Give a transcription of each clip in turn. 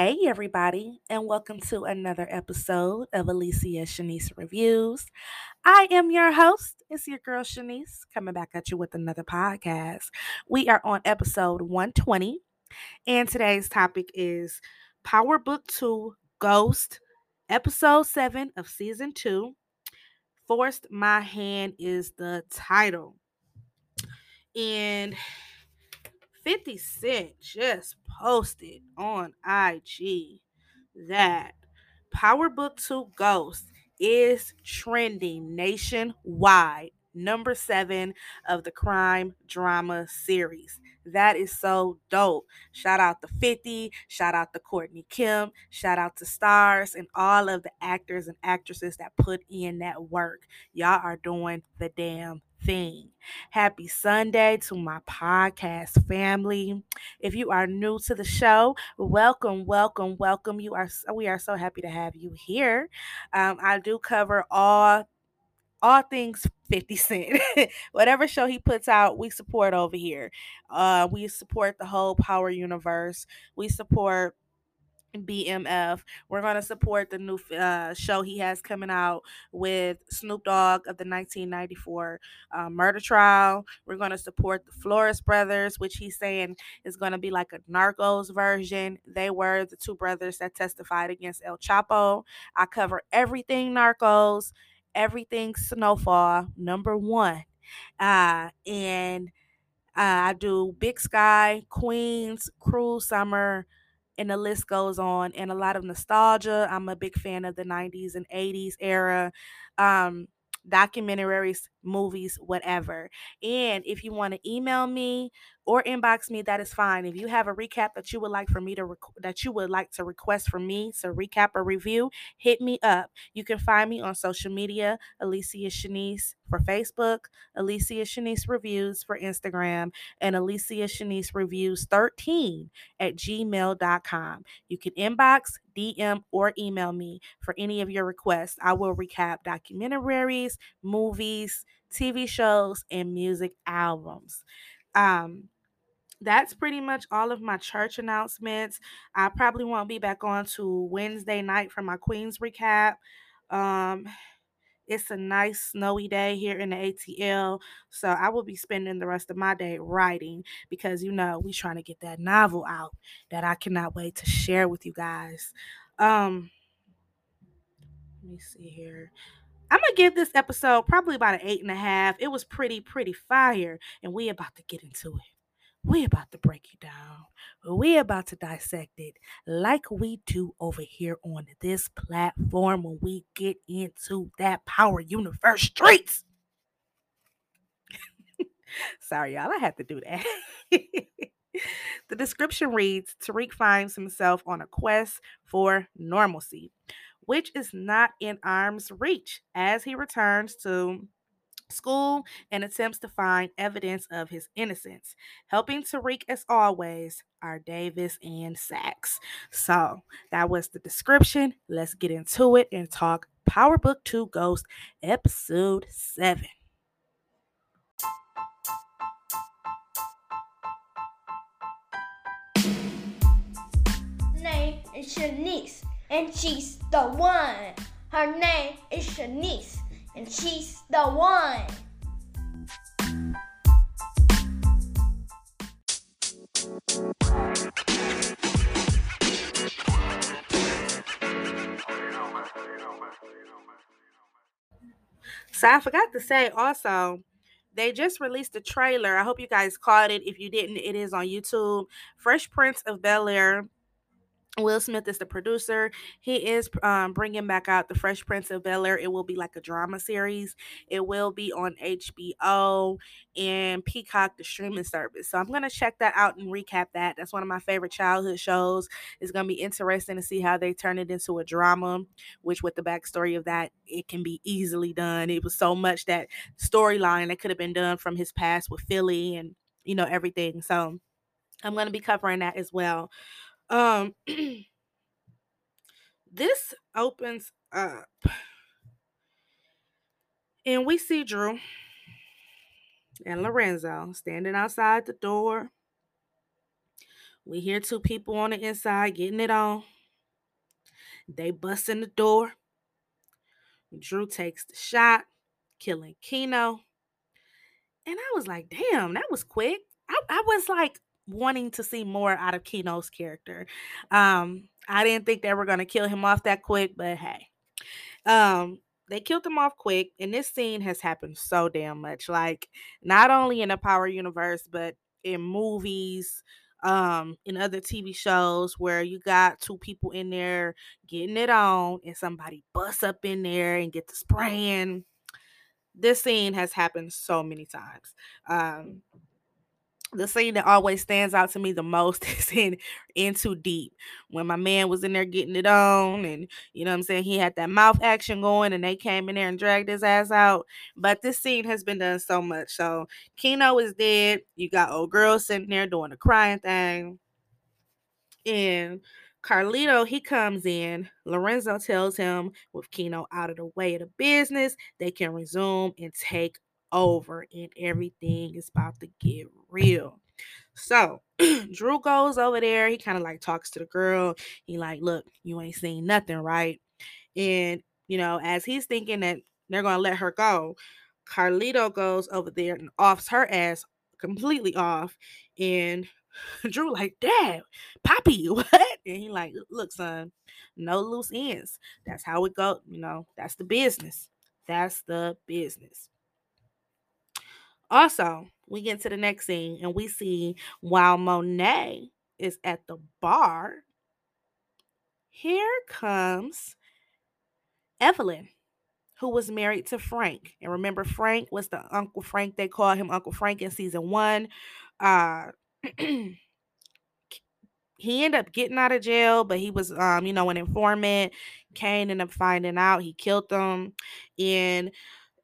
Hey, everybody, and welcome to another episode of Alicia Shanice Reviews. I am your host. It's your girl Shanice coming back at you with another podcast. We are on episode 120, and today's topic is Power Book 2 Ghost, episode 7 of season 2. Forced My Hand is the title. And 50 Cent just posted on IG that Power Book 2 Ghost is trending nationwide, number seven of the crime drama series. That is so dope. Shout out to 50, shout out to Courtney Kemp, shout out to Starz and all of the actors and actresses that put in that work. Y'all are doing the damn thing. Happy Sunday to my podcast family. If you are new to the show, welcome, welcome, welcome. You are we are so happy to have you here. Um, I do cover all all things 50 Cent. Whatever show he puts out, we support over here. Uh, we support the whole Power Universe. We support BMF. We're going to support the new uh, show he has coming out with Snoop Dogg of the 1994 uh, murder trial. We're going to support the Flores brothers, which he's saying is going to be like a Narcos version. They were the two brothers that testified against El Chapo. I cover everything Narcos, everything Snowfall, number one. Uh, and uh, I do Big Sky, Queens, Cruel Summer and the list goes on and a lot of nostalgia i'm a big fan of the 90s and 80s era um, documentaries, movies, whatever. And if you want to email me or inbox me, that is fine. If you have a recap that you would like for me to rec- that you would like to request from me to recap or review, hit me up. You can find me on social media, Alicia Shanice for Facebook, Alicia Shanice Reviews for Instagram, and Alicia Shanice Reviews 13 at gmail.com. You can inbox, DM, or email me for any of your requests. I will recap documentaries, movies, TV shows, and music albums. Um, that's pretty much all of my church announcements. I probably won't be back on to Wednesday night for my Queens recap. Um, it's a nice snowy day here in the ATL, so I will be spending the rest of my day writing because you know we trying to get that novel out that I cannot wait to share with you guys. Um, let me see here. I'm gonna give this episode probably about an eight and a half. It was pretty, pretty fire, and we about to get into it. We about to break it down. We about to dissect it like we do over here on this platform when we get into that power universe streets. Sorry, y'all, I had to do that. the description reads Tariq finds himself on a quest for normalcy, which is not in arm's reach as he returns to school and attempts to find evidence of his innocence. Helping Tariq, as always, are Davis and Saxe. So that was the description. Let's get into it and talk Power Book 2 Ghost, Episode 7. Name is Shanice, and she's the one. Her name is Shanice and she's the one. So I forgot to say also, they just released a trailer. I hope you guys caught it. If you didn't, it is on YouTube. Fresh Prince of Bel Air Will Smith is the producer. He is um, bringing back out the Fresh Prince of Bel Air. It will be like a drama series. It will be on HBO and Peacock, the streaming service. So I'm gonna check that out and recap that. That's one of my favorite childhood shows. It's gonna be interesting to see how they turn it into a drama. Which, with the backstory of that, it can be easily done. It was so much that storyline that could have been done from his past with Philly and you know everything. So I'm gonna be covering that as well. Um, this opens up, and we see Drew and Lorenzo standing outside the door We hear two people on the inside getting it on. They bust in the door. Drew takes the shot, killing Keno. And I was like, damn, that was quick. I, I was like wanting to see more out of Keno's character. Um, I didn't think they were gonna kill him off that quick, but hey. Um, they killed him off quick, and this scene has happened so damn much. Like, not only in the Power Universe, but in movies, um, in other TV shows where you got two people in there getting it on, and somebody busts up in there and get the spraying. This scene has happened so many times. Um, the scene that always stands out to me the most is in In Too Deep when my man was in there getting it on and you know what I'm saying he had that mouth action going and they came in there and dragged his ass out. But this scene has been done so much. So kino is dead. You got old girl sitting there doing the crying thing. And Carlito, he comes in. Lorenzo tells him with Kino out of the way of the business, they can resume and take over and everything is about to get real. So Drew goes over there. He kind of like talks to the girl. He like, look, you ain't seen nothing, right? And you know, as he's thinking that they're gonna let her go, Carlito goes over there and offs her ass completely off. And Drew like, Dad, Poppy, what? And he like, look, son, no loose ends. That's how it go. You know, that's the business. That's the business. Also, we get to the next scene and we see while Monet is at the bar, here comes Evelyn, who was married to Frank. And remember, Frank was the Uncle Frank. They called him Uncle Frank in season one. Uh, he ended up getting out of jail, but he was, um, you know, an informant. Kane ended up finding out he killed them. And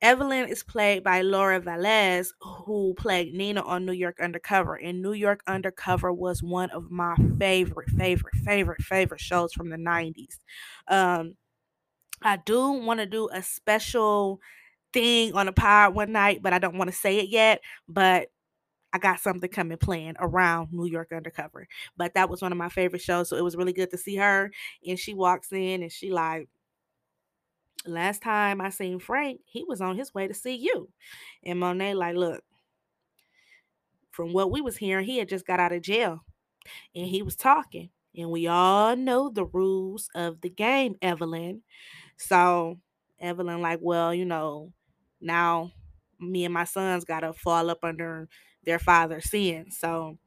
Evelyn is played by Lauren Velez, who played Nina on New York Undercover. And New York Undercover was one of my favorite, favorite, favorite, favorite shows from the 90s. Um, I do want to do a special thing on a pod one night, but I don't want to say it yet. But I got something coming planned around New York Undercover. But that was one of my favorite shows. So it was really good to see her. And she walks in and she like, last time I seen Frank, he was on his way to see you. And Monet, like, look, from what we was hearing, he had just got out of jail and he was talking. And we all know the rules of the game, Evelyn. So Evelyn, like, well, you know, now me and my sons gotta fall up under their father's sin. So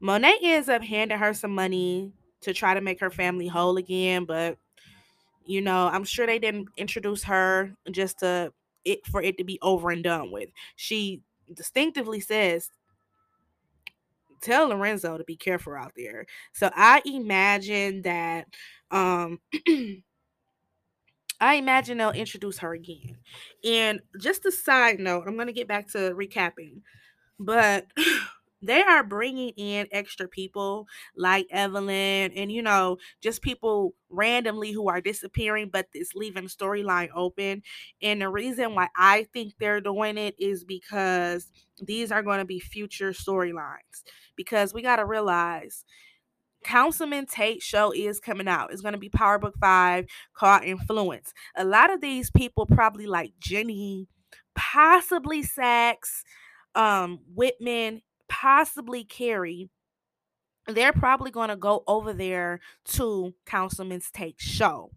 Monet ends up handing her some money to try to make her family whole again, but you know, I'm sure they didn't introduce her just to it for it to be over and done with. She distinctively says, tell Lorenzo to be careful out there. So I imagine that um I imagine they'll introduce her again. And just a side note, I'm going to get back to recapping. But they are bringing in extra people like Evelyn and you know just people randomly who are disappearing but it's leaving storyline open and the reason why I think they're doing it is because these are going to be future storylines because we got to realize Councilman Tate show is coming out. It's going to be Power Book 5 called Influence. A lot of these people probably like Jenny, possibly Saxe, um, Whitman, possibly Carrie, they're probably going to go over there to Councilman's Tate show.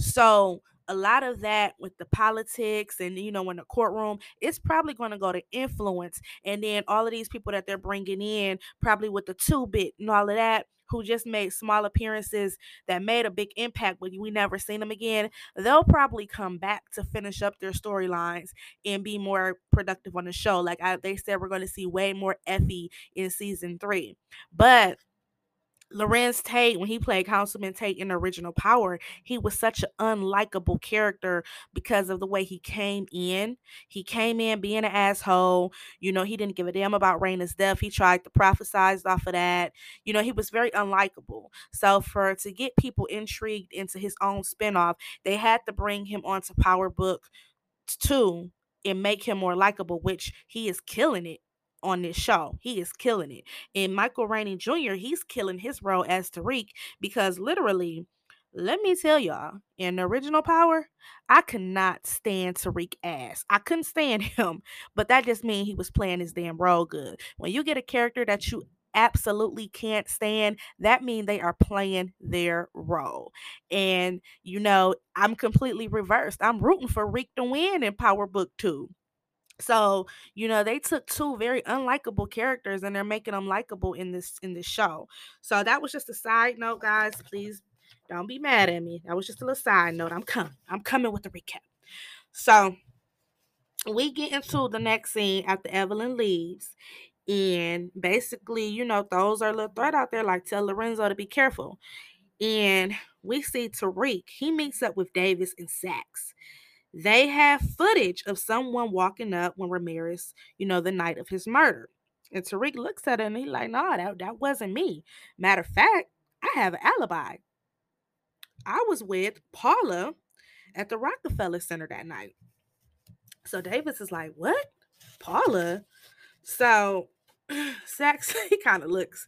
So a lot of that with the politics and you know in the courtroom it's probably going to go to influence and then all of these people that they're bringing in probably with the two bit and all of that who just made small appearances that made a big impact, but we never seen them again, they'll probably come back to finish up their storylines and be more productive on the show. Like I, they said, we're going to see way more Effie in season three. But Larenz Tate, when he played Councilman Tate in original Power, he was such an unlikable character because of the way he came in. He came in being an asshole. You know, he didn't give a damn about Raina's death. He tried to prophesize off of that. You know, he was very unlikable. So for to get people intrigued into his own spinoff, they had to bring him onto Power Book 2 and make him more likable, which he is killing it on this show. He is killing it. And Michael Rainey Jr., he's killing his role as Tariq because literally, let me tell y'all, in original Power, I could not stand Tariq ass. I couldn't stand him, but that just means he was playing his damn role good. When you get a character that you absolutely can't stand, that means they are playing their role. And you know, I'm completely reversed. I'm rooting for Rick to win in Power Book 2. So, you know, they took two very unlikable characters and they're making them likable in this in this show. So that was just a side note, guys. Please don't be mad at me. That was just a little side note. I'm coming. I'm coming with the recap. So we get into the next scene after Evelyn leaves. And basically, you know, throws our little threat out there, like tell Lorenzo to be careful. And we see Tariq. He meets up with Davis and Saxe. They have footage of someone walking up when Ramirez, you know, the night of his murder. And Tariq looks at it and he's like, no, that, that wasn't me. Matter of fact, I have an alibi. I was with Paula at the Rockefeller Center that night. So Davis is like, what? Paula? So Saxe, he kind of looks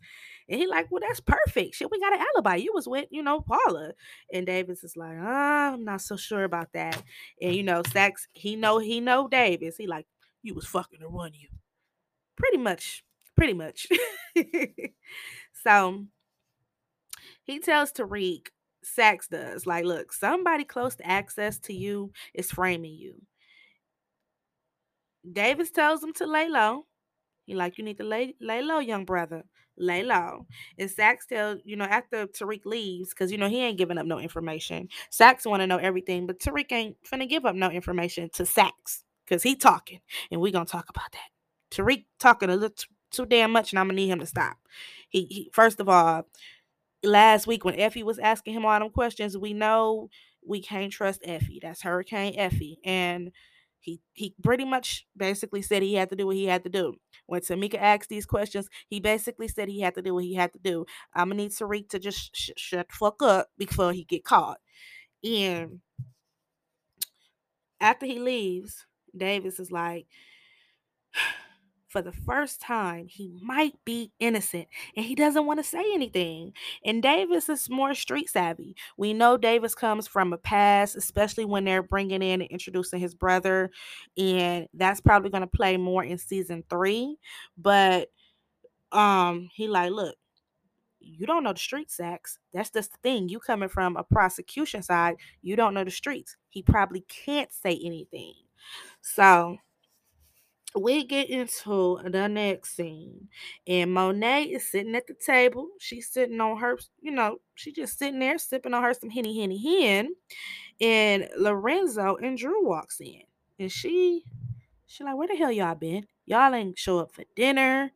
and he like, well, that's perfect. Shit, we got an alibi. You was with, you know, Paula. And Davis is like, oh, I'm not so sure about that. And you know, Saxe, he know he know Davis. He like, you was fucking to run you. Pretty much. Pretty much. so he tells Tariq, Saxe does, like, look, somebody close to access to you is framing you. Davis tells him to lay low. He like, you need to lay lay low, young brother lay low. And Saxe tell, you know, after Tariq leaves, because you know he ain't giving up no information. Want to know everything, but Tariq ain't finna give up no information to Saxe because he talking, and we gonna talk about that. Tariq talking a little too, too damn much, and I'm gonna need him to stop. He, he first of all, last week when Effie was asking him all them questions, we know we can't trust Effie. That's Hurricane Effie, and he he pretty much basically said he had to do what he had to do. When Tamika asked these questions, he basically said he had to do what he had to do. I'm gonna need Tariq to just sh- shut the fuck up before he get caught. And after he leaves, Davis is like, for the first time, he might be innocent and he doesn't want to say anything. And Davis is more street savvy. We know Davis comes from a past, especially when they're bringing in and introducing his brother. And that's probably going to play more in season three. But um, he like, look, you don't know the street Saxe. That's just the thing. You coming from a prosecution side, you don't know the streets. He probably can't say anything. So we get into the next scene, and Monet is sitting at the table. She's sitting on her, you know, she just sitting there sipping on her some henny henny hen. And Lorenzo and Drew walks in, and she, she like, where the hell y'all been? Y'all ain't show up for dinner.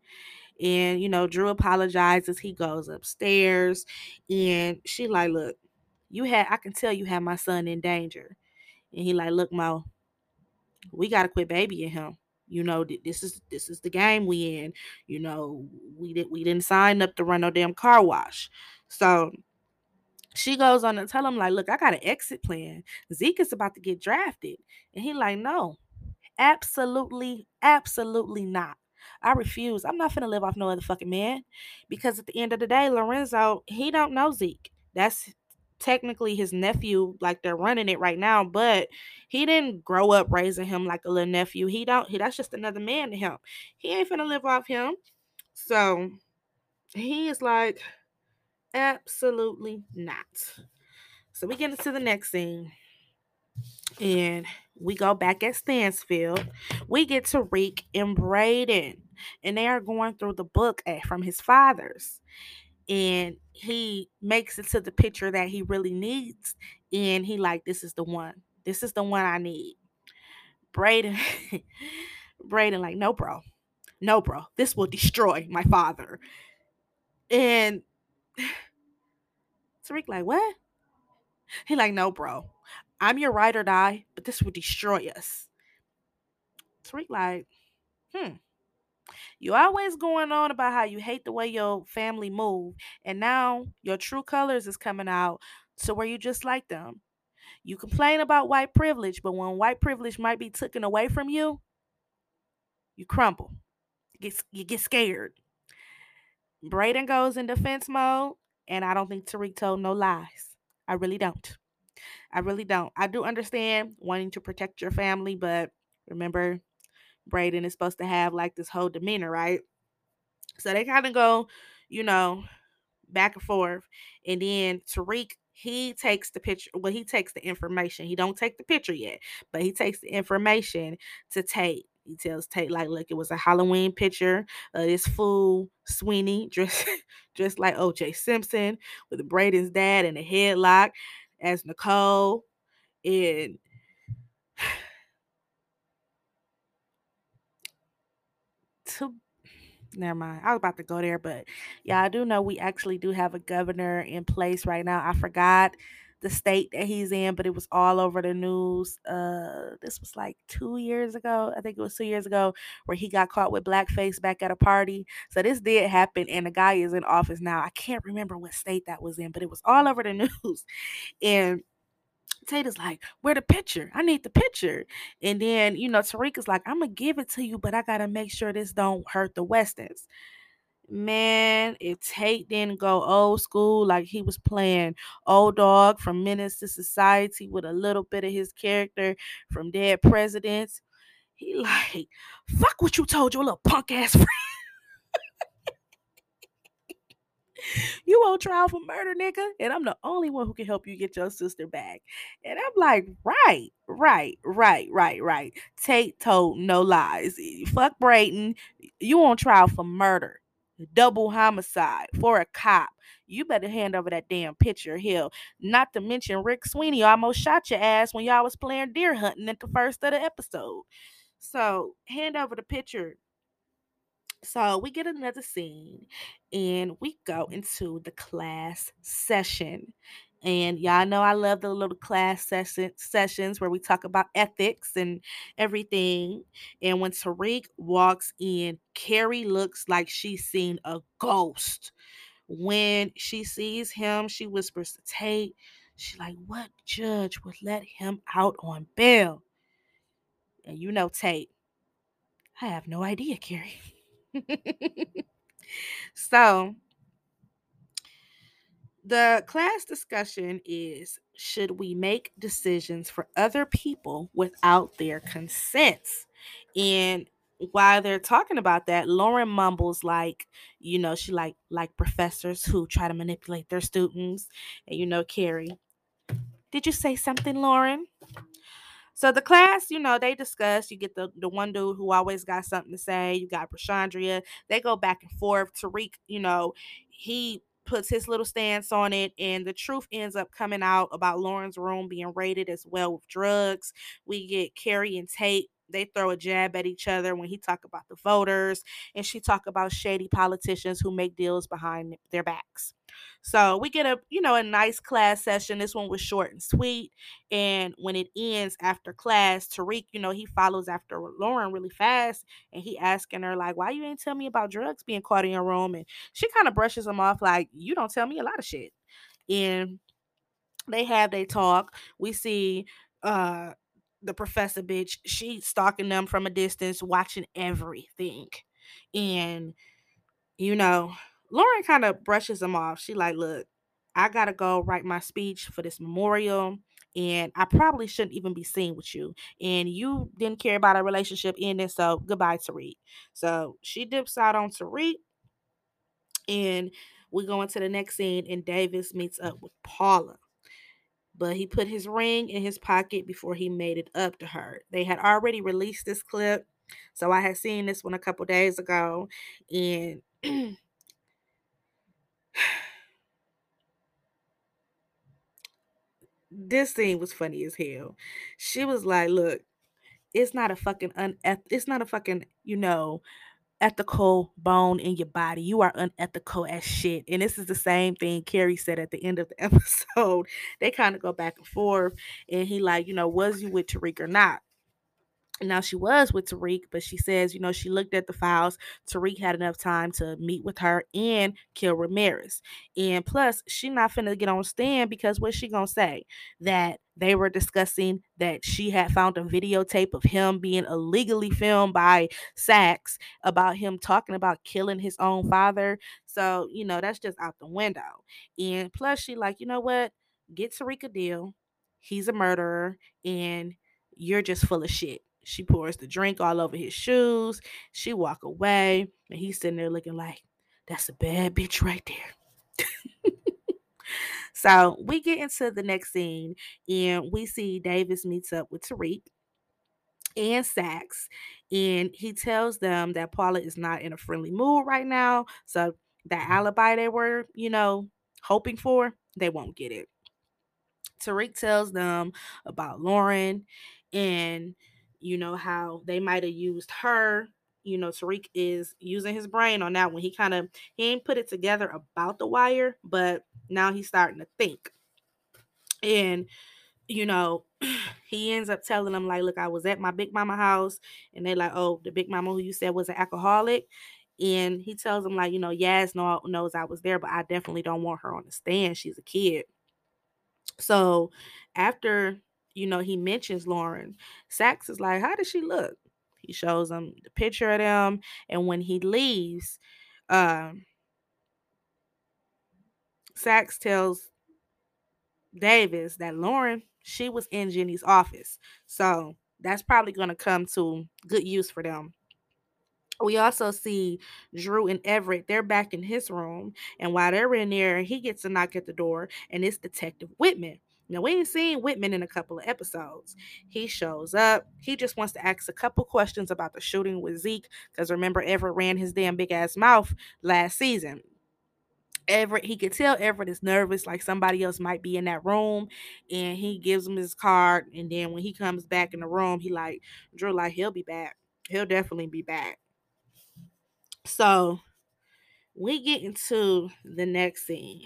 And you know, Drew apologizes. He goes upstairs, and she like, look, you had, I can tell you had my son in danger. And he like, look, Mo, we gotta quit babying him you know, this is this is the game we in. You know, we did we didn't sign up to run no damn car wash. So she goes on and tell him like, look, I got an exit plan. Zeke is about to get drafted, and he like, no, absolutely, absolutely not. I refuse. I'm not gonna live off no other fucking man because at the end of the day, Lorenzo he don't know Zeke. That's technically his nephew, like they're running it right now, but he didn't grow up raising him like a little nephew. He don't he that's just another man to him. He ain't finna live off him. So he is like, absolutely not. So we get into the next scene. And we go back at Stansfield. We get to Reek and Brayden. And they are going through the book from his father's and he makes it to the picture that he really needs and he like this is the one. This is the one i need. Brayden brayden like no bro. No bro. This will destroy my father. And tariq like what? He like no bro. I'm your ride or die but this will destroy us. Tariq like hmm you always going on about how you hate the way your family move, and now your true colors is coming out to where you just like them. You complain about white privilege, but when white privilege might be taken away from you, you crumble. get you get scared. Brayden goes in defense mode, and I don't think Tariq told no lies. I really don't. I really don't. I do understand wanting to protect your family, but remember, Brayden is supposed to have like this whole demeanor, right? So they kind of go, you know, back and forth. And then Tariq, he takes the picture. Well, he takes the information. He don't take the picture yet, but he takes the information to Tate. He tells Tate, like, look, it was a Halloween picture of this fool Sweeney dressed dressed like OJ Simpson with Brayden's dad in a headlock as Nicole. And to never mind. I was about to go there, but yeah, I do know we actually do have a governor in place right now. I forgot the state that he's in, but it was all over the news. Uh, this was like two years ago. I think it was two years ago where he got caught with blackface back at a party. So this did happen, and the guy is in office now. I can't remember what state that was in, but it was all over the news. And Tata's like, where the picture? I need the picture. And then, you know, Tariq is like, I'm gonna give it to you, but I gotta make sure this don't hurt the Westons. Man, if Tate didn't go old school, like he was playing O-Dog from Menace to Society with a little bit of his character from Dead Presidents, he like, fuck what you told your little punk ass friend. you on trial for murder, nigga, and I'm the only one who can help you get your sister back. And I'm like, right, right, right, right, right. Tate told no lies. Fuck Brayden. You on trial for murder, double homicide for a cop. You better hand over that damn picture, Hill. Not to mention Rick Sweeney almost shot your ass when y'all was playing deer hunting at the first of the episode. So hand over the picture so we get another scene and we go mm-hmm. into the class session. And y'all know I love the little class session sessions where we talk about ethics and everything. And when Tariq walks in, Carrie looks like she's seen a ghost. When she sees him, she whispers to Tate, she's like, What judge would let him out on bail? And you know, Tate, I have no idea, Carrie. so the class discussion is should we make decisions for other people without their consents? And while they're talking about that lauren mumbles like you know she like like professors who try to manipulate their students. And you know carrie did you say something lauren so the class, you know, they discuss. You get the the one dude who always got something to say. You got Prashandria. They go back and forth. Tariq, you know, he puts his little stance on it and the truth ends up coming out about Lauren's room being raided as well with drugs. We get Carrie and Tate they throw a jab at each other when he talk about the voters and she talk about shady politicians who make deals behind their backs. So we get a you know a nice class session. This one was short and sweet. And when it ends after class, Tariq, you know, he follows after Lauren really fast and he asking her like, "Why you ain't tell me about drugs being caught in your room?" And she kind of brushes him off like, "You don't tell me a lot of shit." And they have they talk. We see uh the professor bitch, she's stalking them from a distance, watching everything. And, you know, Lauren kind of brushes them off. She like, look, I gotta go write my speech for this memorial. And I probably shouldn't even be seen with you. And you didn't care about our relationship ending. So goodbye, Tariq. So she dips out on Tariq. And we go into the next scene, and Davis meets up with Paula but he put his ring in his pocket before he made it up to her. They had already released this clip, so I had seen this one a couple days ago, and this scene was funny as hell. She was like, "Look, it's not a fucking uneth- it's not a fucking you know ethical bone in your body. You are unethical as shit. And this is the same thing Carrie said at the end of the episode. They kind of go back and forth. And he like, you know, was you with Tariq or not? Now she was with Tariq, but she says, you know, she looked at the files. Tariq had enough time to meet with her and kill Ramirez. And plus, she not finna get on stand because what's she gonna say? That they were discussing that she had found a videotape of him being illegally filmed by Saxe about him talking about killing his own father. So, you know, that's just out the window. And plus, she like, you know what? Get Tariq a deal. He's a murderer and you're just full of shit. She pours the drink all over his shoes. She walk away, and he's sitting there looking like, "That's a bad bitch right there." so we get into the next scene, and we see Davis meets up with Tariq and Saxe, and he tells them that Paula is not in a friendly mood right now. So that alibi they were, you know, hoping for, they won't get it. Tariq tells them about Lauren and you know how they might have used her you know tariq is using his brain on that one. He kind of he ain't put it together about the wire but now he's starting to think. And you know he ends up telling them like look i was at my big mama house and they're like oh the big mama who you said was an alcoholic? And he tells them like you know yaz know, knows i was there but i definitely don't want her on the stand. She's a kid. So after you know, he mentions Lauren. Saxe is like, How does she look? He shows him the picture of them. And when he leaves, um, Saxe tells Davis that Lauren, she was in Jenny's office. So that's probably going to come to good use for them. We also see Drew and Everett. They're back in his room. And while they're in there, he gets a knock at the door, and it's Detective Whitman. Now, we ain't seen Whitman in a couple of episodes. He shows up. He just wants to ask a couple questions about the shooting with Zeke, because remember, Everett ran his damn big ass mouth last season. Everett, he could tell Everett is nervous, like somebody else might be in that room, and he gives him his card. And then when he comes back in the room, he like Drew, like he'll be back. He'll definitely be back. So we get into the next scene.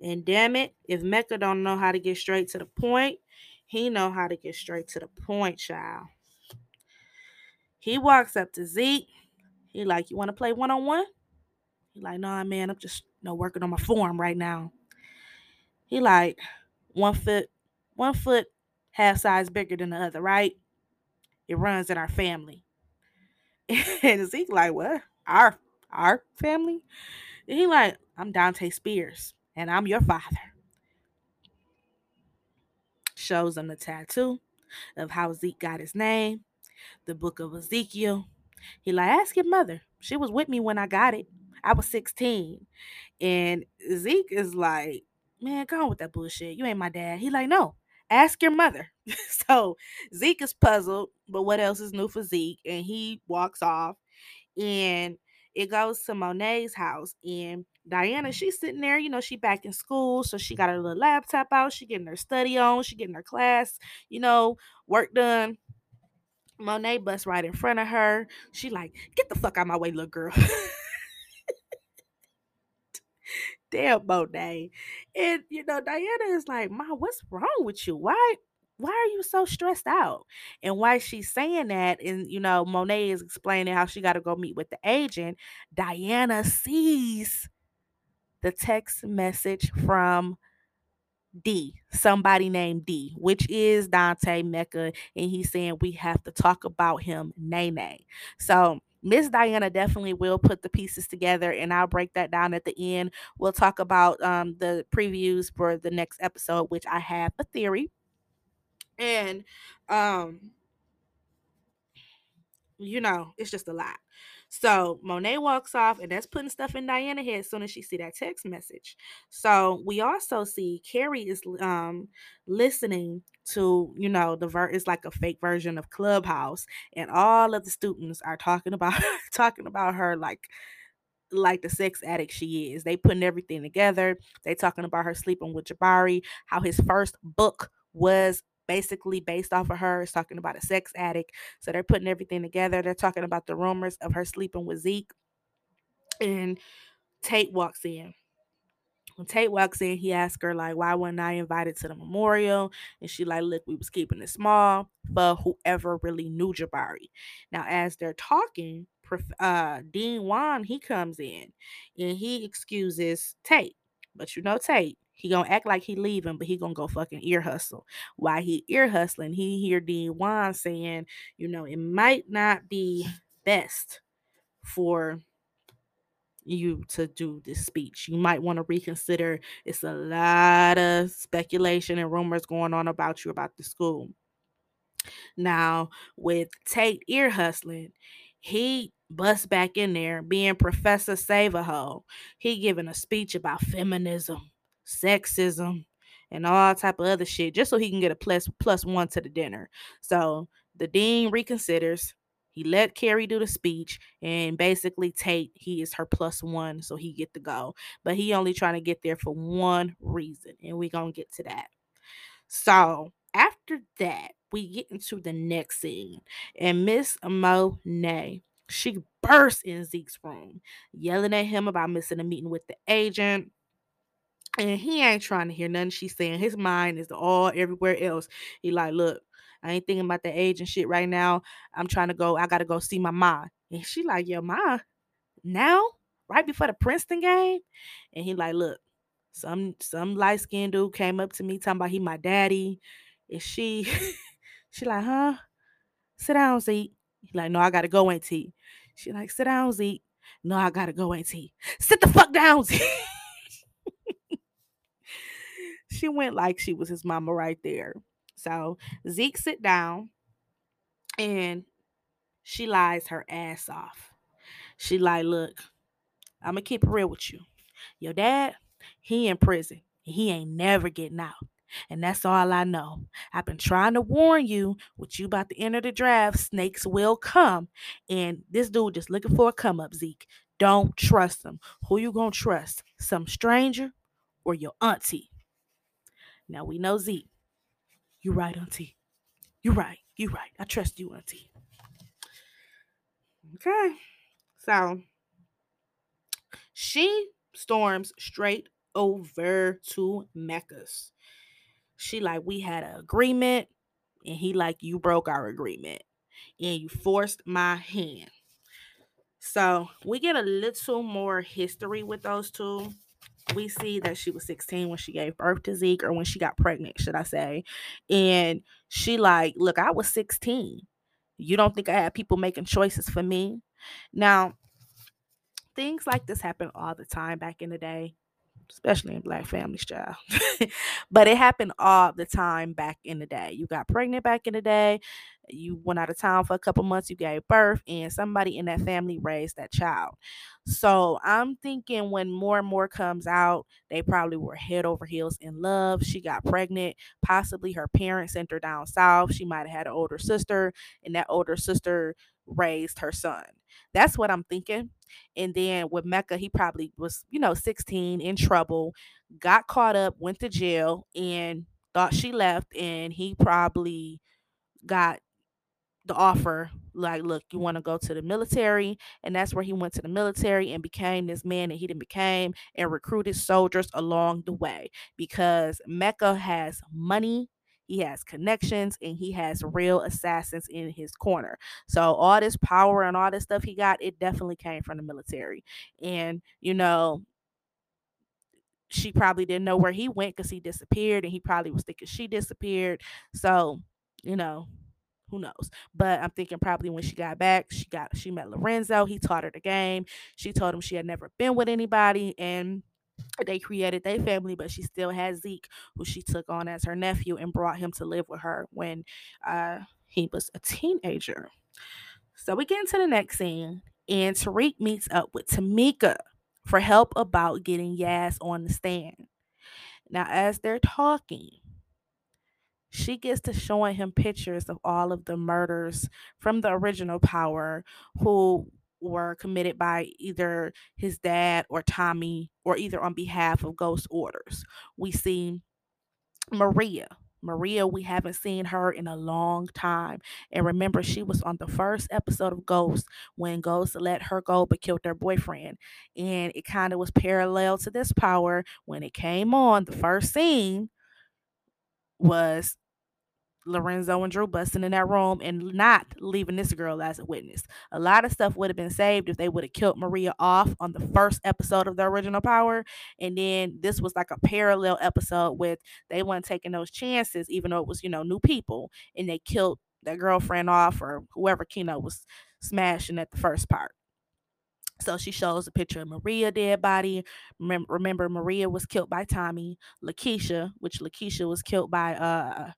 And damn it, if Mecca don't know how to get straight to the point, he know how to get straight to the point, child. He walks up to Zeke. He like, you want to play one on one? He like, nah, man, I'm just you know working on my form right now. He like, one foot, one foot, half size bigger than the other, right? It runs in our family. and Zeke like, what? Our our family? And he like, I'm Dante Spears and I'm your father. Shows him the tattoo of how Zeke got his name, the book of Ezekiel. He like, ask your mother. She was with me when I got it. I was 16. And Zeke is like, man, go on with that bullshit. You ain't my dad. He like, no, ask your mother. so Zeke is puzzled, but what else is new for Zeke? And he walks off and it goes to Monet's house. And Diana, she's sitting there, you know, she back in school, so she mm-hmm. got her little laptop out, she getting her study on, she getting her class, you know, work done. Monet bust right in front of her. She like, get the fuck out my way, little girl. Damn Monet. And you know, Diana is like, Ma, what's wrong with you? Why why are you so stressed out? And why she's saying that, and you know, Monet is explaining how she got to go meet with the agent. Diana sees the text message from D, somebody named D, which is Dante Mecca, and he's saying we have to talk about him, Nene. So Miss Diana definitely will put the pieces together, and I'll break that down at the end. We'll talk about um, the previews for the next episode, which I have a theory, and um, you know, it's just a lot. So Monet walks off, and that's putting stuff in Diana's head as soon as she see that text message. So we also see Carrie is um listening to you know the ver is like a fake version of Clubhouse, and all of the students are talking about talking about her like like the sex addict she is. They putting everything together. They talking about her sleeping with Jabari, how his first book was basically based off of her. It's talking about a sex addict. So they're putting everything together. They're talking about the rumors of her sleeping with Zeke. And Tate walks in. when Tate walks in, he asks her like, "Why wasn't I invited to the memorial?" And she like, "Look, we was keeping it small for whoever really knew Jabari." Now, as they're talking, uh, Dean Wan he comes in and he excuses Tate, but you know Tate, he gonna act like he leaving, but he gonna go fucking ear hustle. Why he ear hustling, he hear Dean Wan saying, you know, it might not be best for you to do this speech. You might want to reconsider. It's a lot of speculation and rumors going on about you about the school. Now, with Tate ear hustling, he busts back in there being Professor Savaho. He giving a speech about feminism, sexism, and all type of other shit just so he can get a plus plus one to the dinner. So the dean reconsiders he let Carrie do the speech and basically Tate, he is her plus one, so he get to go. But he only trying to get there for one reason, and we gonna get to that. So after that, we get into the next scene, and Miss Monet, she bursts in Zeke's room, yelling at him about missing a meeting with the agent. And he ain't trying to hear nothing she's saying. His mind is all everywhere else. He like, look, I ain't thinking about the age and shit right now. I'm trying to go. I gotta go see my mom. And she like, yo, ma, now, right before the Princeton game. And he like, look, some some light skinned dude came up to me talking about he my daddy. And she, she like, huh? Sit down, Zeke. He like, no, I gotta go, Auntie. She like, sit down, Zeke. No, I gotta go, Auntie. Sit the fuck down, Zeke. She went like she was his mama right there. So Zeke sit down and she lies her ass off. She like, look, I'm gonna keep it real with you. Your dad, he in prison. He ain't never getting out. And that's all I know. I've been trying to warn you, with you about to enter the draft, snakes will come. And this dude just looking for a come up, Zeke. Don't trust him. Who you gonna trust? Some stranger or your auntie? Now we know Zeke. You right, Auntie. You right. You right. I trust you, Auntie. Okay. So she storms straight over to Mecca's. She like, we had an agreement, and he like, you broke our agreement, and you forced my hand. So we get a little more history with those two we see that she was 16 when she gave birth to Zeke, or when she got pregnant, should I say. And she like, look, I was 16. You don't think I had people making choices for me? Now, things like this happen all the time back in the day especially in black families, child. but it happened all the time back in the day. You got pregnant back in the day, you went out of town for a couple months, you gave birth, and somebody in that family raised that child. So I'm thinking when more and more comes out, they probably were head over heels in love. She got pregnant. Possibly her parents sent her down south. She might have had an older sister, and that older sister raised her son. That's what I'm thinking. And then with Mecca, he probably was, you know, 16 in trouble, got caught up, went to jail, and thought she left. And he probably got the offer like look you want to go to the military and that's where he went to the military and became this man that he didn't became and recruited soldiers along the way because mecca has money he has connections and he has real assassins in his corner. So all this power and all this stuff he got, it definitely came from the military. And you know, she probably didn't know where he went because he disappeared, and he probably was thinking she disappeared. So, you know, who knows? But I'm thinking probably when she got back, she got she met Lorenzo. He taught her the game. She told him she had never been with anybody, and they created their family, but she still has Zeke, who she took on as her nephew and brought him to live with her when uh, he was a teenager. So we get into the next scene, and Tariq meets up with Tamika for help about getting Yaz on the stand. Now, as they're talking, she gets to showing him pictures of all of the murders from the original Power who were committed by either his dad or Tommy or either on behalf of Ghost Orders. We see Maria, Maria, we haven't seen her in a long time. And remember, she was on the first episode of Ghost when Ghost let her go but killed her boyfriend. And it kind of was parallel to this power. When it came on, the first scene was Lorenzo and Drew busting in that room and not leaving this girl as a witness. A lot of stuff would have been saved if they would have killed Maria off on the first episode of the original Power. And then this was like a parallel episode with they weren't taking those chances, even though it was, you know, new people, and they killed their girlfriend off or whoever Kino was smashing at the first part. So she shows a picture of Maria dead body. Remember, Maria was killed by Tommy. Lakeisha, which Lakeisha was killed by uh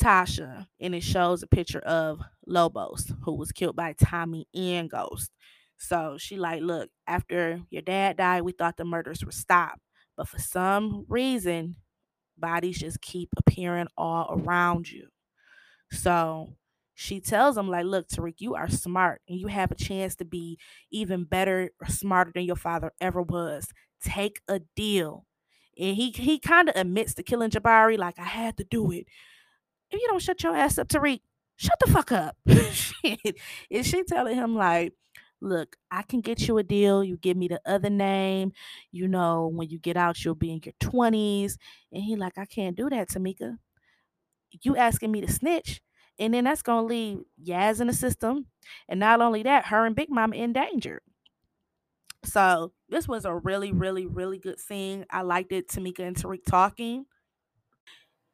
Tasha, and it shows a picture of Lobos, who was killed by Tommy and Ghost. So she like, look, after your dad died, we thought the murders were stopped, but for some reason, bodies just keep appearing all around you. So she tells him like, look, Tariq, you are smart and you have a chance to be even better or smarter than your father ever was. Take a deal. And he he kind of admits to killing Jabari, like I had to do it if you don't shut your ass up, Tariq, shut the fuck up. Is she telling him like, look, I can get you a deal. You give me the other name. You know, when you get out, you'll be in your 20s. And he like, I can't do that, Tameika. You asking me to snitch. And then that's gonna leave Yaz in the system. And not only that, her and Big Mama in danger. So this was a really, really, really good scene. I liked it. Tameika and Tariq talking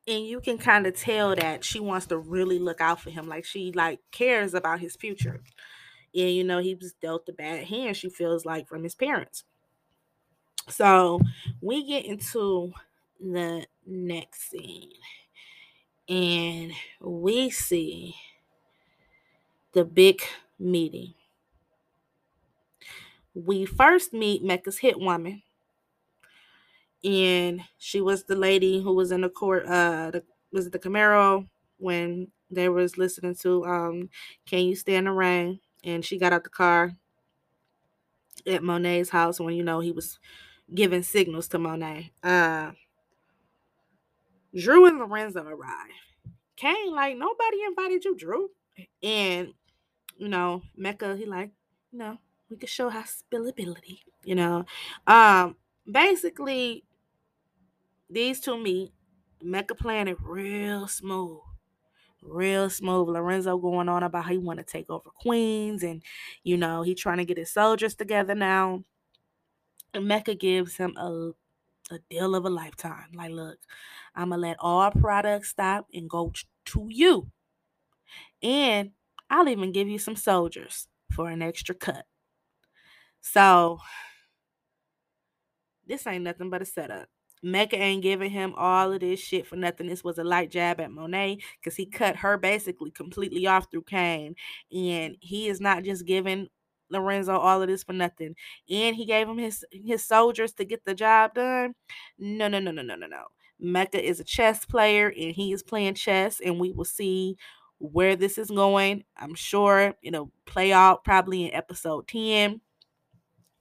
and you can kind of tell that she wants to really look out for him like she like cares about his future. And you know he was dealt a bad hand she feels like from his parents. So we get into the next scene and we see the big meeting. We first meet mecca's hit woman and she was the lady who was in the court. Uh, the, was it the Camaro when they was listening to um, "Can You Stand the Rain?" and she got out the car at Monet's house when you know he was giving signals to Monet. Uh, Dru and Lorenzo arrived. Cane like nobody invited you, Dru, and you know Mecca he like you know we could show hospitality, you know. Um, basically these two meet. Mecca playing it real smooth. Real smooth. Lorenzo going on about how he want to take over Queens and you know, he trying to get his soldiers together now. And Mecca gives him a a deal of a lifetime. Like, look, I'm gonna let all products stop and go to you. And I'll even give you some soldiers for an extra cut. So this ain't nothing but a setup. Mecca ain't giving him all of this shit for nothing. This was a light jab at Monet because he cut her basically completely off through Cane. And he is not just giving Lorenzo all of this for nothing. And he gave him his his soldiers to get the job done. No, no, no, no, no, no, no. Mecca is a chess player and he is playing chess, and we will see where this is going. I'm sure it'll play out probably in episode 10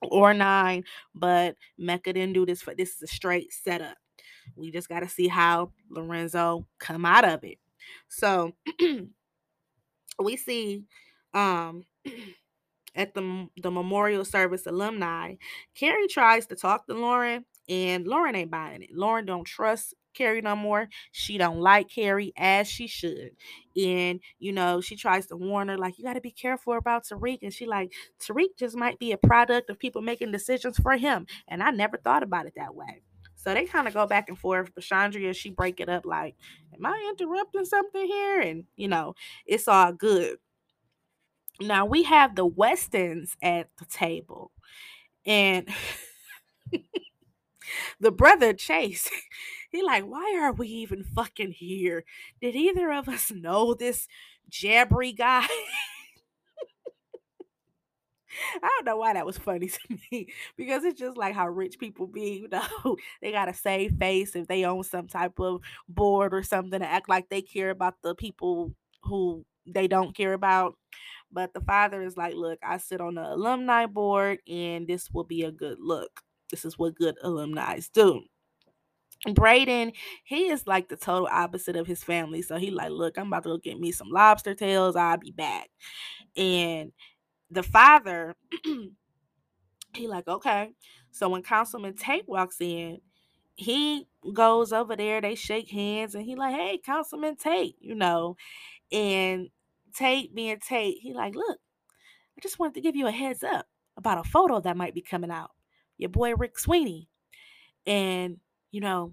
or nine, but Mecca didn't do this for this is a straight setup. We just got to see how Lorenzo come out of it. So we see um at the the memorial service alumni, Carrie tries to talk to Lauren and Lauren ain't buying it. Lauren don't trust Carrie no more. She don't like Carrie as she should. And, you know, she tries to warn her, like, you got to be careful about Tariq. And she like, Tariq just might be a product of people making decisions for him. And I never thought about it that way. So they kind of go back and forth. But Chandria, she break it up like, am I interrupting something here? And, you know, it's all good. Now we have the Westons at the table. And the brother Chase, he like, why are we even fucking here? Did either of us know this Jabari guy? I don't know why that was funny to me because it's just like how rich people be, you know, they got to save face if they own some type of board or something to act like they care about the people who they don't care about. But the father is like, look, I sit on the alumni board and this will be a good look. This is what good alumni do. Brayden, he is like the total opposite of his family. So he like, look, I'm about to go get me some lobster tails. I'll be back. And the father, he like, okay. So when Councilman Tate walks in, he goes over there, they shake hands, and he like, hey, Councilman Tate, you know. And Tate being Tate, he like, look, I just wanted to give you a heads up about a photo that might be coming out. Your boy Rick Sweeney. And, you know,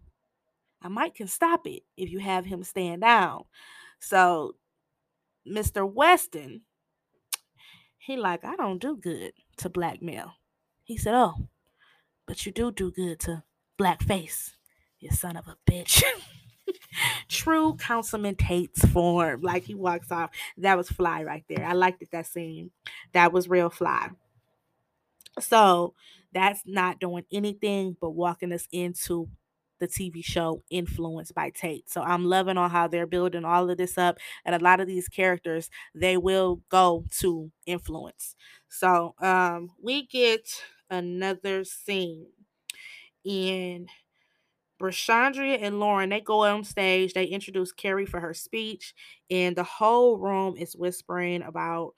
I might can stop it if you have him stand down. So Mr. Weston, he like, I don't do good to blackmail. He said, Oh, but you do do good to blackface, you son of a bitch. True Councilman Tate's form. Like he walks off. That was fly right there. I liked it, that scene. That was real fly. So that's not doing anything but walking us into the TV show influenced by Tate. So I'm loving on how they're building all of this up. And a lot of these characters, they will go to influence. So um we get another scene in Brushaundria and Lauren, they go on stage, they introduce Carrie for her speech, and the whole room is whispering about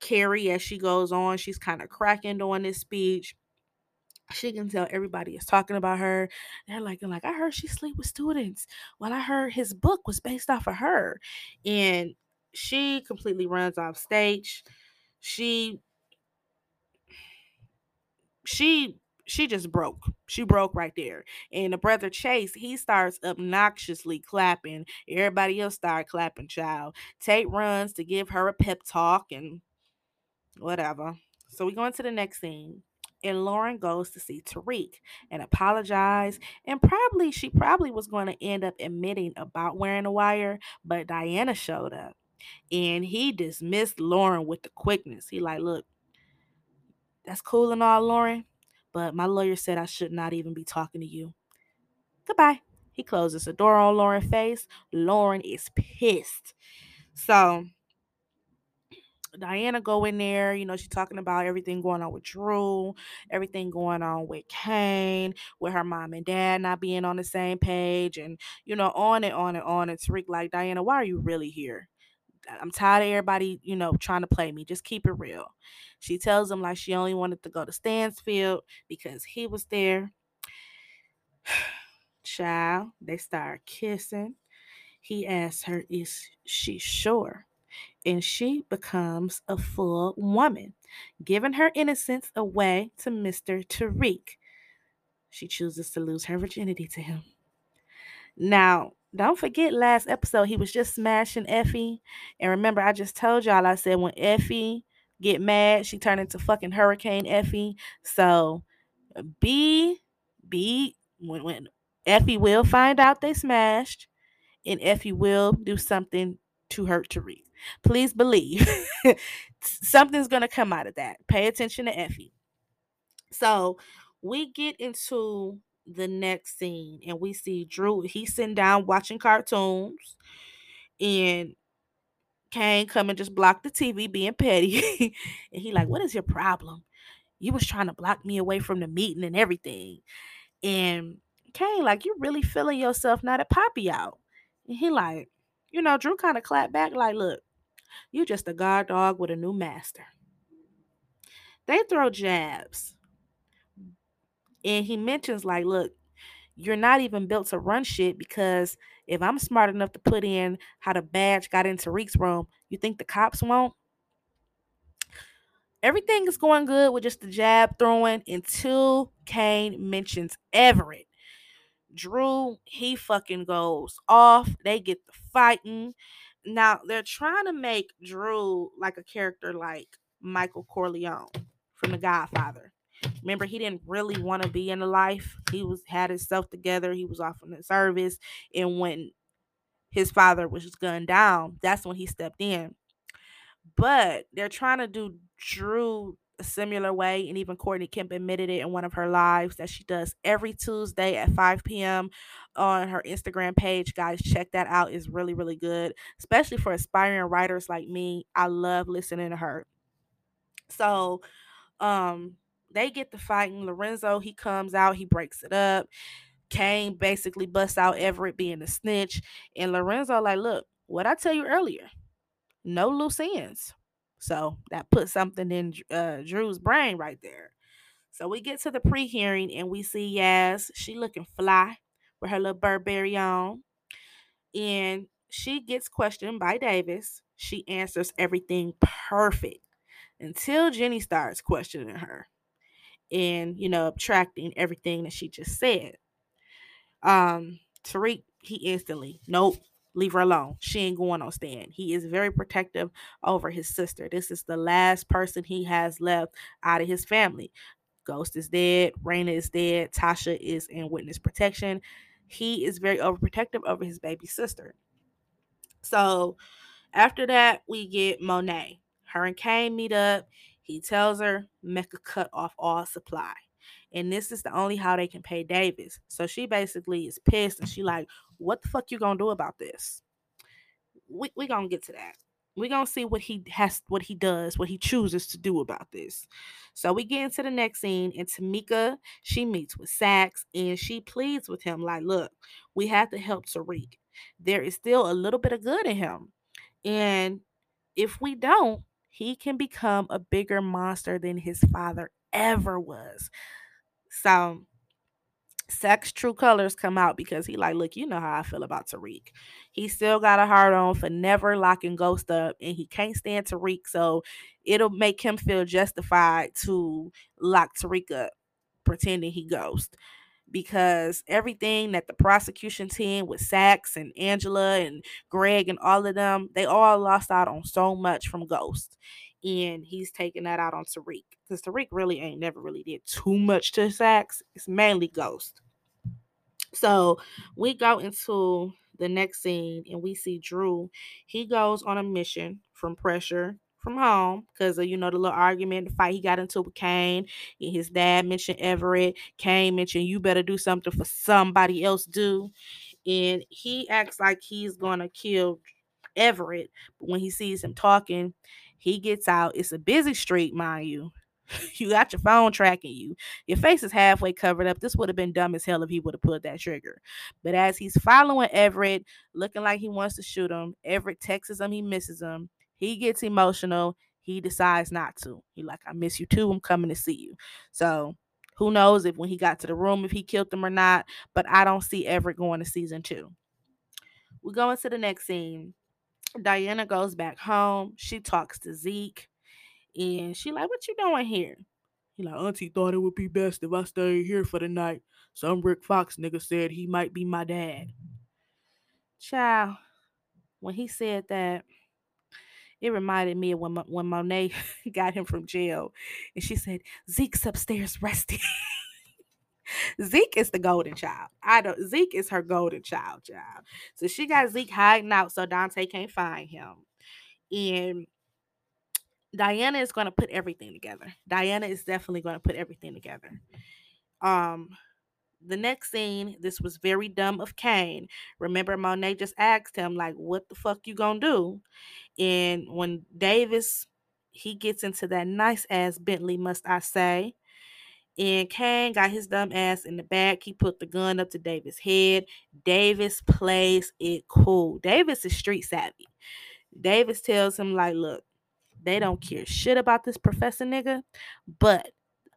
Carrie as she goes on. She's kind of cracking during this speech she can tell everybody is talking about her. They're like, they're like I heard she sleep with students. Well, I heard his book was based off of her, and she completely runs off stage. She she she just broke. She broke right there. And the brother Chase, he starts obnoxiously clapping. Everybody else start clapping, child. Tate runs to give her a pep talk and whatever. So we go into the next scene and Lauren goes to see Tariq and apologize. And probably she probably was going to end up admitting about wearing a wire, but Diana showed up and he dismissed Lauren with the quickness. He like, look, that's cool and all, Lauren, but my lawyer said I should not even be talking to you. Goodbye. He closes the door on Lauren's face. Lauren is pissed. So Diana go in there, you know, she's talking about everything going on with Dru, everything going on with Cane, with her mom and dad not being on the same page, and you know, on and on and on. And Tariq like, Diana, why are you really here? I'm tired of everybody, you know, trying to play me. Just keep it real. She tells him like she only wanted to go to Stansfield because he was there. Child, they start kissing. He asks her, Is she sure? And she becomes a full woman, giving her innocence away to Mr. Tariq. She chooses to lose her virginity to him. Now, don't forget last episode he was just smashing Effie. And remember, I just told y'all I said when Effie get mad, she turned into fucking Hurricane Effie. So be be when when Effie will find out they smashed, and Effie will do something to hurt Tariq. Please believe something's going to come out of that. Pay attention to Effie. So we get into the next scene and we see Dru. He's sitting down watching cartoons and Cane come and just block the TV being petty. and he like, what is your problem? You was trying to block me away from the meeting and everything. And Cane like, you really feeling yourself now that Poppy out. And he like, you know, Dru kind of clapped back, like, look, you're just a guard dog with a new master. They throw jabs. And he mentions, like, look, you're not even built to run shit because if I'm smart enough to put in how the badge got into Reek's room, you think the cops won't? Everything is going good with just the jab throwing until Cane mentions Everett. Dru, he fucking goes off. They get the fighting. Now they're trying to make Dru like a character like Michael Corleone from The Godfather. Remember, he didn't really want to be in the life. He was had himself together. He was off in the service, and when his father was just gunned down, that's when he stepped in. But they're trying to do Dru a similar way, and even Courtney Kemp admitted it in one of her lives that she does every Tuesday at 5 p.m. on her Instagram page. Guys, check that out. It's really, really good, especially for aspiring writers like me. I love listening to her. So, um, they get the fighting. Lorenzo, he comes out, he breaks it up. Cane basically busts out Everett being a snitch. And Lorenzo, like, look, what I tell you earlier, no loose ends. So that put something in uh, Dru's brain right there. So we get to the pre-hearing and we see Yaz. She looking fly with her little Burberry on. And she gets questioned by Davis. She answers everything perfect until Jenny starts questioning her and, you know, abstracting everything that she just said. Um, Tariq, he instantly, nope, leave her alone. She ain't going on stand. He is very protective over his sister. This is the last person he has left out of his family. Ghost is dead. Raina is dead. Tasha is in witness protection. He is very overprotective over his baby sister. So after that, we get Monet. Her and Cane meet up. He tells her Mecca cut off all supply. And this is the only how they can pay Davis. So she basically is pissed and she like, what the fuck you gonna do about this? We we gonna get to that. we gonna see what he has what he does, what he chooses to do about this. So we get into the next scene, and Tameika, she meets with Saxe and she pleads with him, like, look, we have to help Tariq. There is still a little bit of good in him. And if we don't, he can become a bigger monster than his father ever was. So Saxe true colors come out because he like, look, you know how I feel about Tariq. He still got a heart on for never locking Ghost up, and he can't stand Tariq, so it'll make him feel justified to lock Tariq up, pretending he Ghost. Because everything that the prosecution team with Saxe and Angela and Greg and all of them, they all lost out on so much from Ghost and he's taking that out on Tariq because Tariq really ain't never really did too much to Saxe. It's mainly Ghost. So we go into the next scene and we see Dru. He goes on a mission from pressure from home because you know the little argument, the fight he got into with Cane. And his dad mentioned Everett. Cane mentioned you better do something for somebody else do. And he acts like he's gonna kill Everett, but when he sees him talking, he gets out. It's a busy street, mind you. You got your phone tracking you. Your face is halfway covered up. This would have been dumb as hell if he would have pulled that trigger. But as he's following Everett, looking like he wants to shoot him, Everett texts him, he misses him. He gets emotional. He decides not to. He like, I miss you too. I'm coming to see you. So who knows if when he got to the room if he killed them or not. But I don't see Everett going to season two. We go into the next scene. Diana goes back home. She talks to Zeke. And she like, what you doing here? He like, Auntie thought it would be best if I stayed here for the night. Some Rick Fox nigga said he might be my dad. Child, when he said that, it reminded me of when when Monet got him from jail, and she said Zeke's upstairs resting. Zeke is the golden child. I don't. Zeke is her golden child, child. So she got Zeke hiding out so Dante can't find him, and Diana is going to put everything together. Diana is definitely going to put everything together. Um, the next scene, this was very dumb of Cane. Remember, Monet just asked him, like, what the fuck you gonna do? And when Davis, he gets into that nice ass Bentley, must I say. And Cane got his dumb ass in the back. He put the gun up to Davis' head. Davis plays it cool. Davis is street savvy. Davis tells him, like, look, they don't care shit about this professor nigga, but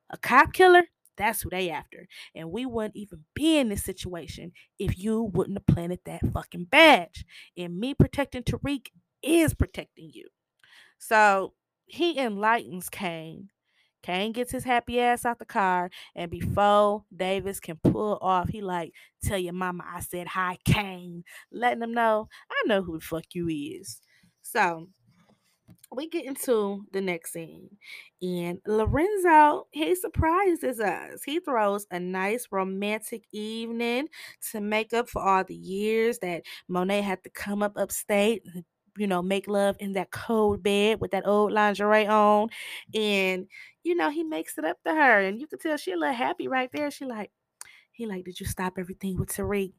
a cop killer, that's who they after. And we wouldn't even be in this situation if you wouldn't have planted that fucking badge. And me protecting Tariq is protecting you. So he enlightens Cane. Cane gets his happy ass out the car, and before Davis can pull off, he like, tell your mama I said hi, Cane, letting them know I know who the fuck you is. So we get into the next scene, and Lorenzo he surprises us. He throws a nice romantic evening to make up for all the years that Monet had to come up upstate, you know, make love in that cold bed with that old lingerie on, and you know he makes it up to her, and you can tell she a little happy right there. She like, he like, did you stop everything with Tariq?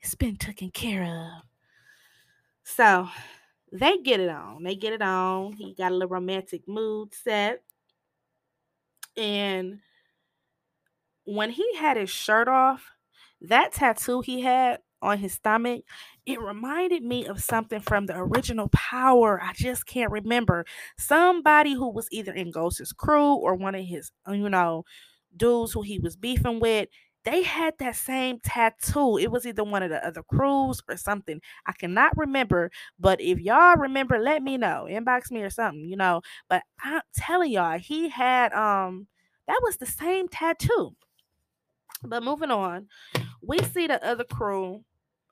It's been taken care of. So they get it on. They get it on. He got a little romantic mood set. And when he had his shirt off, that tattoo he had on his stomach, it reminded me of something from the original Power. I just can't remember. Somebody who was either in Ghost's crew or one of his, uh, you know, dudes who he was beefing with. They had that same tattoo. It was either one of the other crews or something. I cannot remember, but if y'all remember, let me know. Inbox me or something, you know. But I'm telling y'all, he had um that was the same tattoo. But moving on, we see the other crew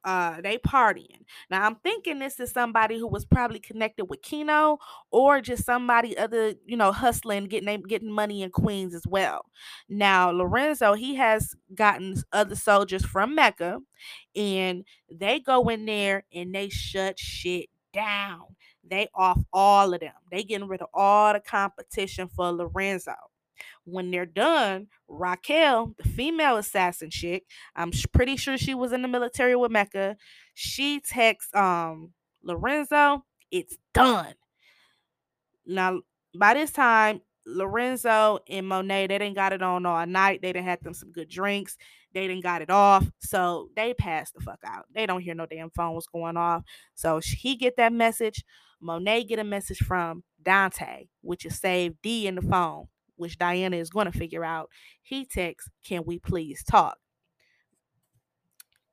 uh they partying. Now I'm thinking this is somebody who was probably connected with Kino or just somebody other, you know, hustling, getting getting money in Queens as well. Now Lorenzo, he has gotten other soldiers from Mecca and they go in there and they shut shit down. They off all of them. They getting rid of all the competition for Lorenzo when they're done, Raquel, the female assassin chick, I'm pretty sure she was in the military with Mecca. She texts um Lorenzo, it's done. Now, by this time, Lorenzo and Monet, they didn't got it on all night. They didn't had them some good drinks. They didn't got it off. So they passed the fuck out. They don't hear no damn phone was going off. So he get that message. Monet get a message from Dante, which is saved D in the phone which Diana is going to figure out, he texts, Can we please talk?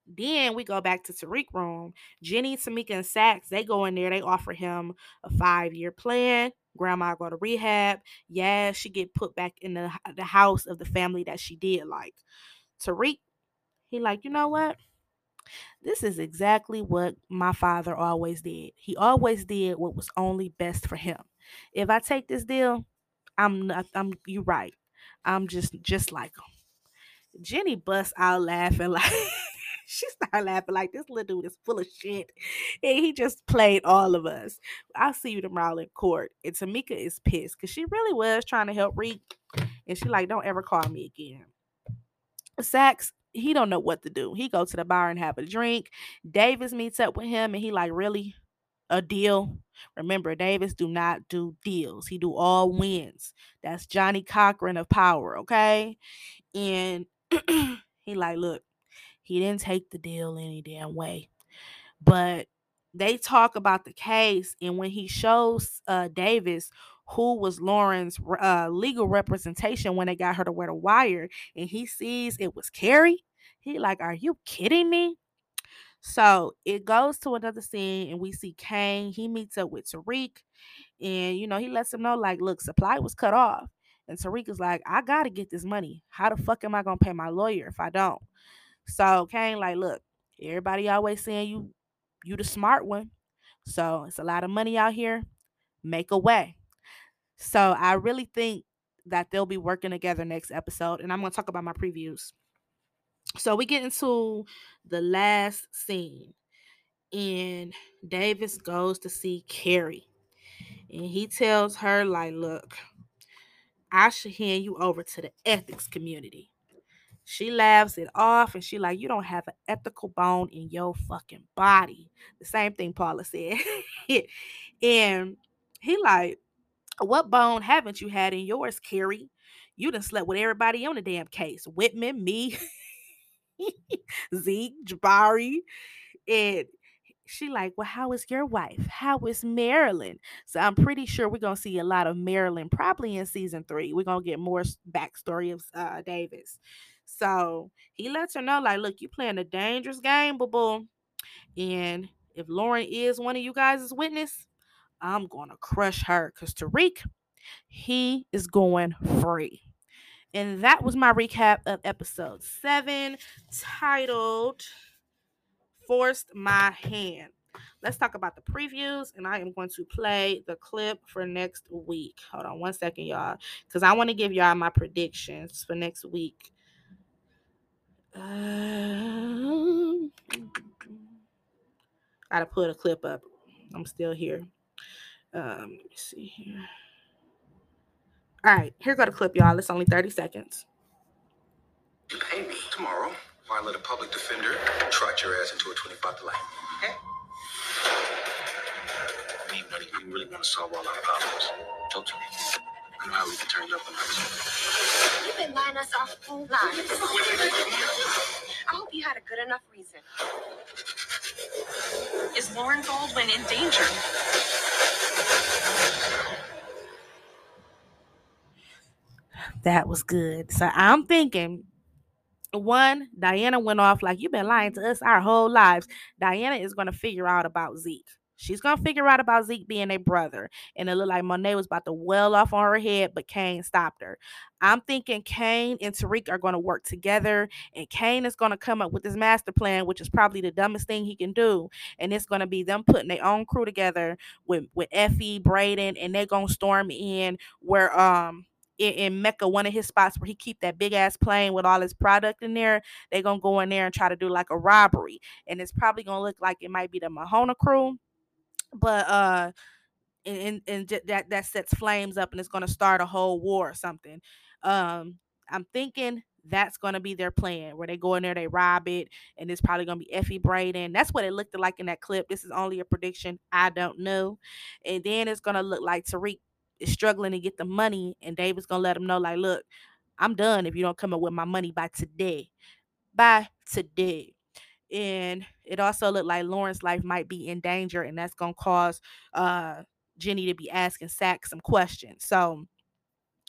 Then we go back to Tariq room. Jenny, Tameika, and Saxe, they go in there. They offer him a five-year plan. Grandma go to rehab. Yeah, she get put back in the, the house of the family that she did like. Tariq, he like, you know what? This is exactly what my father always did. He always did what was only best for him. If I take this deal, I'm not, I'm You're right. I'm just just like him. Jenny busts out laughing like she started laughing like this little dude is full of shit. And he just played all of us. I'll see you tomorrow in court. And Tameika is pissed because she really was trying to help Reek. And she like, don't ever call me again. Saxe, he don't know what to do. He go to the bar and have a drink. Davis meets up with him and he like, really? A deal. Remember, Davis do not do deals. He do all wins. That's Johnnie Cochran of power, okay? And he like, look, he didn't take the deal any damn way. But they talk about the case, and when he shows uh, Davis who was Lauren's uh, legal representation when they got her to wear the wire, and he sees it was Carrie, he like, are you kidding me? So it goes to another scene, and we see Cane. He meets up with Tariq, and you know, he lets him know, like, look, supply was cut off. And Tariq is like, I gotta get this money. How the fuck am I gonna pay my lawyer if I don't? So Cane, like, look, everybody always saying you you the smart one. So it's a lot of money out here. Make a way. So I really think that they'll be working together next episode. And I'm gonna talk about my previews. So we get into the last scene, and Davis goes to see Carrie, and he tells her, like, look, I should hand you over to the ethics community. She laughs it off and she like, you don't have an ethical bone in your fucking body. The same thing Paula said. and he like, what bone haven't you had in yours, Carrie? You done slept with everybody on the damn case. Whitman, me, Zeke, Jabari. And she like, well, how is your wife? How is Marilyn? So I'm pretty sure we're gonna see a lot of Marilyn probably in season three. We're gonna get more backstory of uh, Davis. So he lets her know, like, look, you playing a dangerous game, boo boo. And if Lauren is one of you guys' witness, I'm gonna crush her. Cause Tariq, he is going free. And that was my recap of episode seven, titled Forced My Hand. Let's talk about the previews, and I am going to play the clip for next week. Hold on one second, y'all, because I want to give y'all my predictions for next week. Um, gotta put a clip up. I'm still here. Um, let me see here. All right, here got a clip, y'all. It's only 30 seconds. You pay me tomorrow, or I let a public defender trot your ass into a 25 delay. Okay? I mean, buddy, you really want to solve all our problems. Talk to me. I know how we can turn you up a notch. You've been buying us our food lines. I hope you had a good enough reason. Is Lauren Baldwin in danger? That was good. So I'm thinking one, Diana went off like you've been lying to us our whole lives. Diana is gonna figure out about Zeke. She's gonna figure out about Zeke being a brother. And it looked like Monet was about to well off on her head, but Cane stopped her. I'm thinking Cane and Tariq are gonna work together, and Cane is gonna come up with this master plan, which is probably the dumbest thing he can do. And it's gonna be them putting their own crew together with with Effie, Brayden, and they're gonna storm in where um in, in Mecca, one of his spots where he keep that big ass plane with all his product in there, they're gonna go in there and try to do like a robbery. And it's probably gonna look like it might be the Mahona crew, but uh and, and, and that that sets flames up and it's gonna start a whole war or something. Um I'm thinking that's gonna be their plan where they go in there, they rob it, and it's probably gonna be Effie Brayden. That's what it looked like in that clip. This is only a prediction. I don't know. And then it's gonna look like Tariq is struggling to get the money, and David's gonna let him know, like, look, I'm done if you don't come up with my money by today. By today. And it also looked like Lauren's life might be in danger, and that's gonna cause uh Jenny to be asking Saxe some questions. So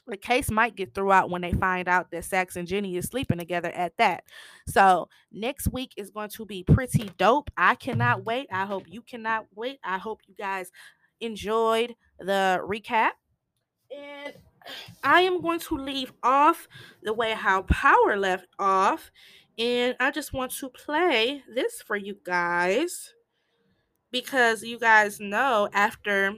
the case might get through out when they find out that Saxe and Jenny is sleeping together at that. So next week is going to be pretty dope. I cannot wait. I hope you cannot wait. I hope you guys enjoyed the recap. And I am going to leave off the way how Power left off. And I just want to play this for you guys because you guys know after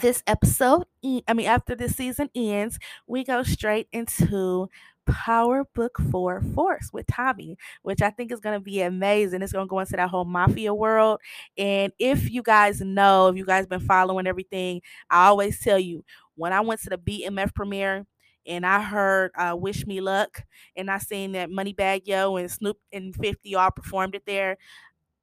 this episode, I mean, after this season ends, we go straight into Power Book 4 Force with Tommy, which I think is going to be amazing. It's going to go into that whole mafia world. And if you guys know, if you guys been following everything, I always tell you when I went to the BMF premiere and I heard uh, Wish Me Luck and I seen that Moneybagg Yo and Snoop and 50 all performed it there.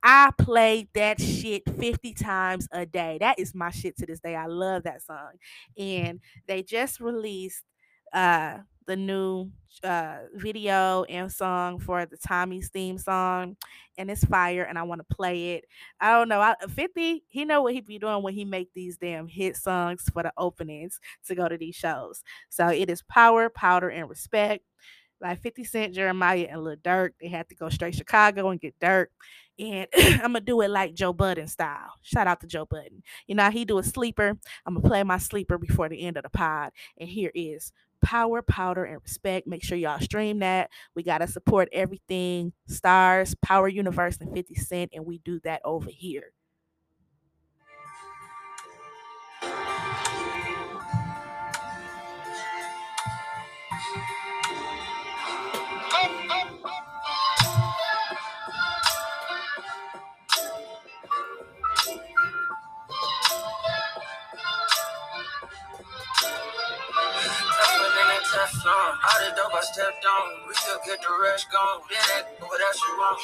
I played that shit 50 times a day. That is my shit to this day. I love that song. And they just released uh the new uh video and song for the Tommy's theme song and it's fire and I want to play it. I don't know. I, 50, he know what he be doing when he make these damn hit songs for the openings to go to these shows. So it is power, powder, and respect. Like 50 Cent, Jeremih, and Lil Durk, they had to go straight Chicago and get Durk and I'm gonna do it like Joe Budden style. Shout out to Joe Budden. You know he do a sleeper. I'm gonna play my sleeper before the end of the pod, and here is Power, Powder, and Respect. Make sure y'all stream that. We gotta support everything Starz, Power Universe, and 50 Cent, and we do that over here. On. All the dope I stepped on. We could get the rest gone. Then that, what else you want?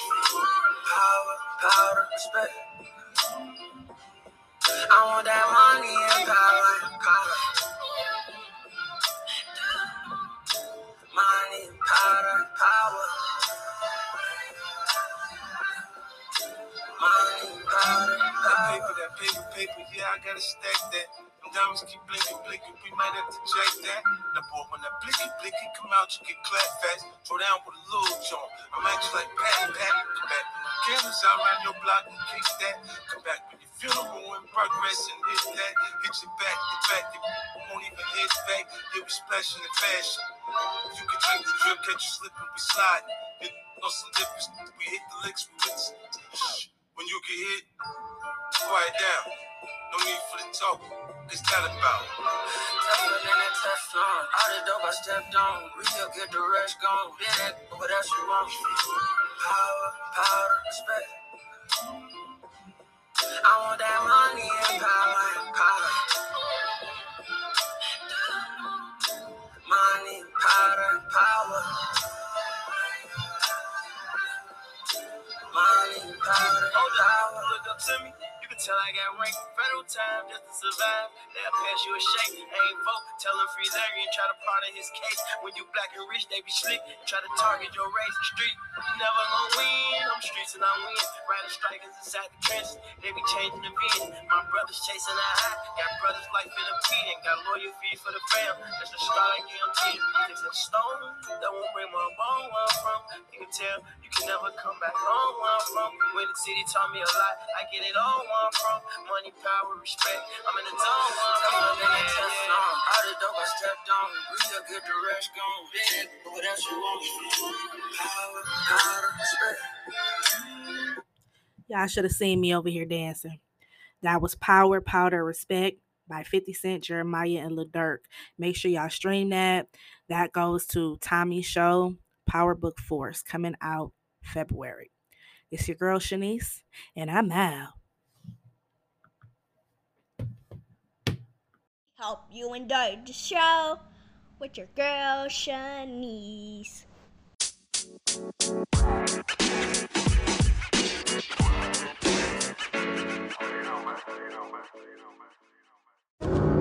Power, power, respect. I want that money and power, power. Money, power, power. Money, powder, That paper, that paper, paper, yeah, I gotta stack that. Diamonds keep blinking, blinking, we might have to jack that. Now, boy, when that blicky, blicky come out, you get clap fast. Throw down with a little joint. I'm actually like pat, pat, come back. Cameras out around your block and kick that. Come back when you feel the in progress and hit that. Hit your back, the back, it won't even hit back. Yeah, we splashing in fashion. You can drink the drip, catch you slipping, we slide. It know some difference. We hit the licks, we hit. When you get hit, quiet down. No need for the talk. It's that about. That Teflon. All the dope I stepped on. We could get the rest gone. Then that, what else you want? Power, powder, respect. I want that money and power, power. Money, powder, power. Money, powder, Hold up, power. look up to me. Tell I got rank federal time just to survive. They'll pass you a shake, ain't vote. Tell them free Larry and try to pardon his case. When you black and rich, they be slick. Try to target your race. Street, you never gonna win. I'm streets and I win. Riding strikers inside the trenches. They be changing the vision. My brothers chasing the high. Got brothers life in a pen. Got loyal fees for the fam. That's the star I guarantee. It's a stone that won't bring my bone where I'm from. You can tell you can never come back home where I'm from. When the city taught me a lot, I get it all where I'm from. Money, power, respect. I'm in the zone where I'm from. Yeah, yeah, yeah. All the dope I stepped on. Real get the rest gone. Big, what else you want? Power, power, respect. Y'all should have seen me over here dancing. That was Power, Powder, Respect by 50 Cent, Jeremih, and Lil Durk. Make sure y'all stream that. That goes to Tommy's show, Power Book Force, coming out February. It's your girl Shanice, and I'm out. Hope you enjoyed the show with your girl Shanice. you.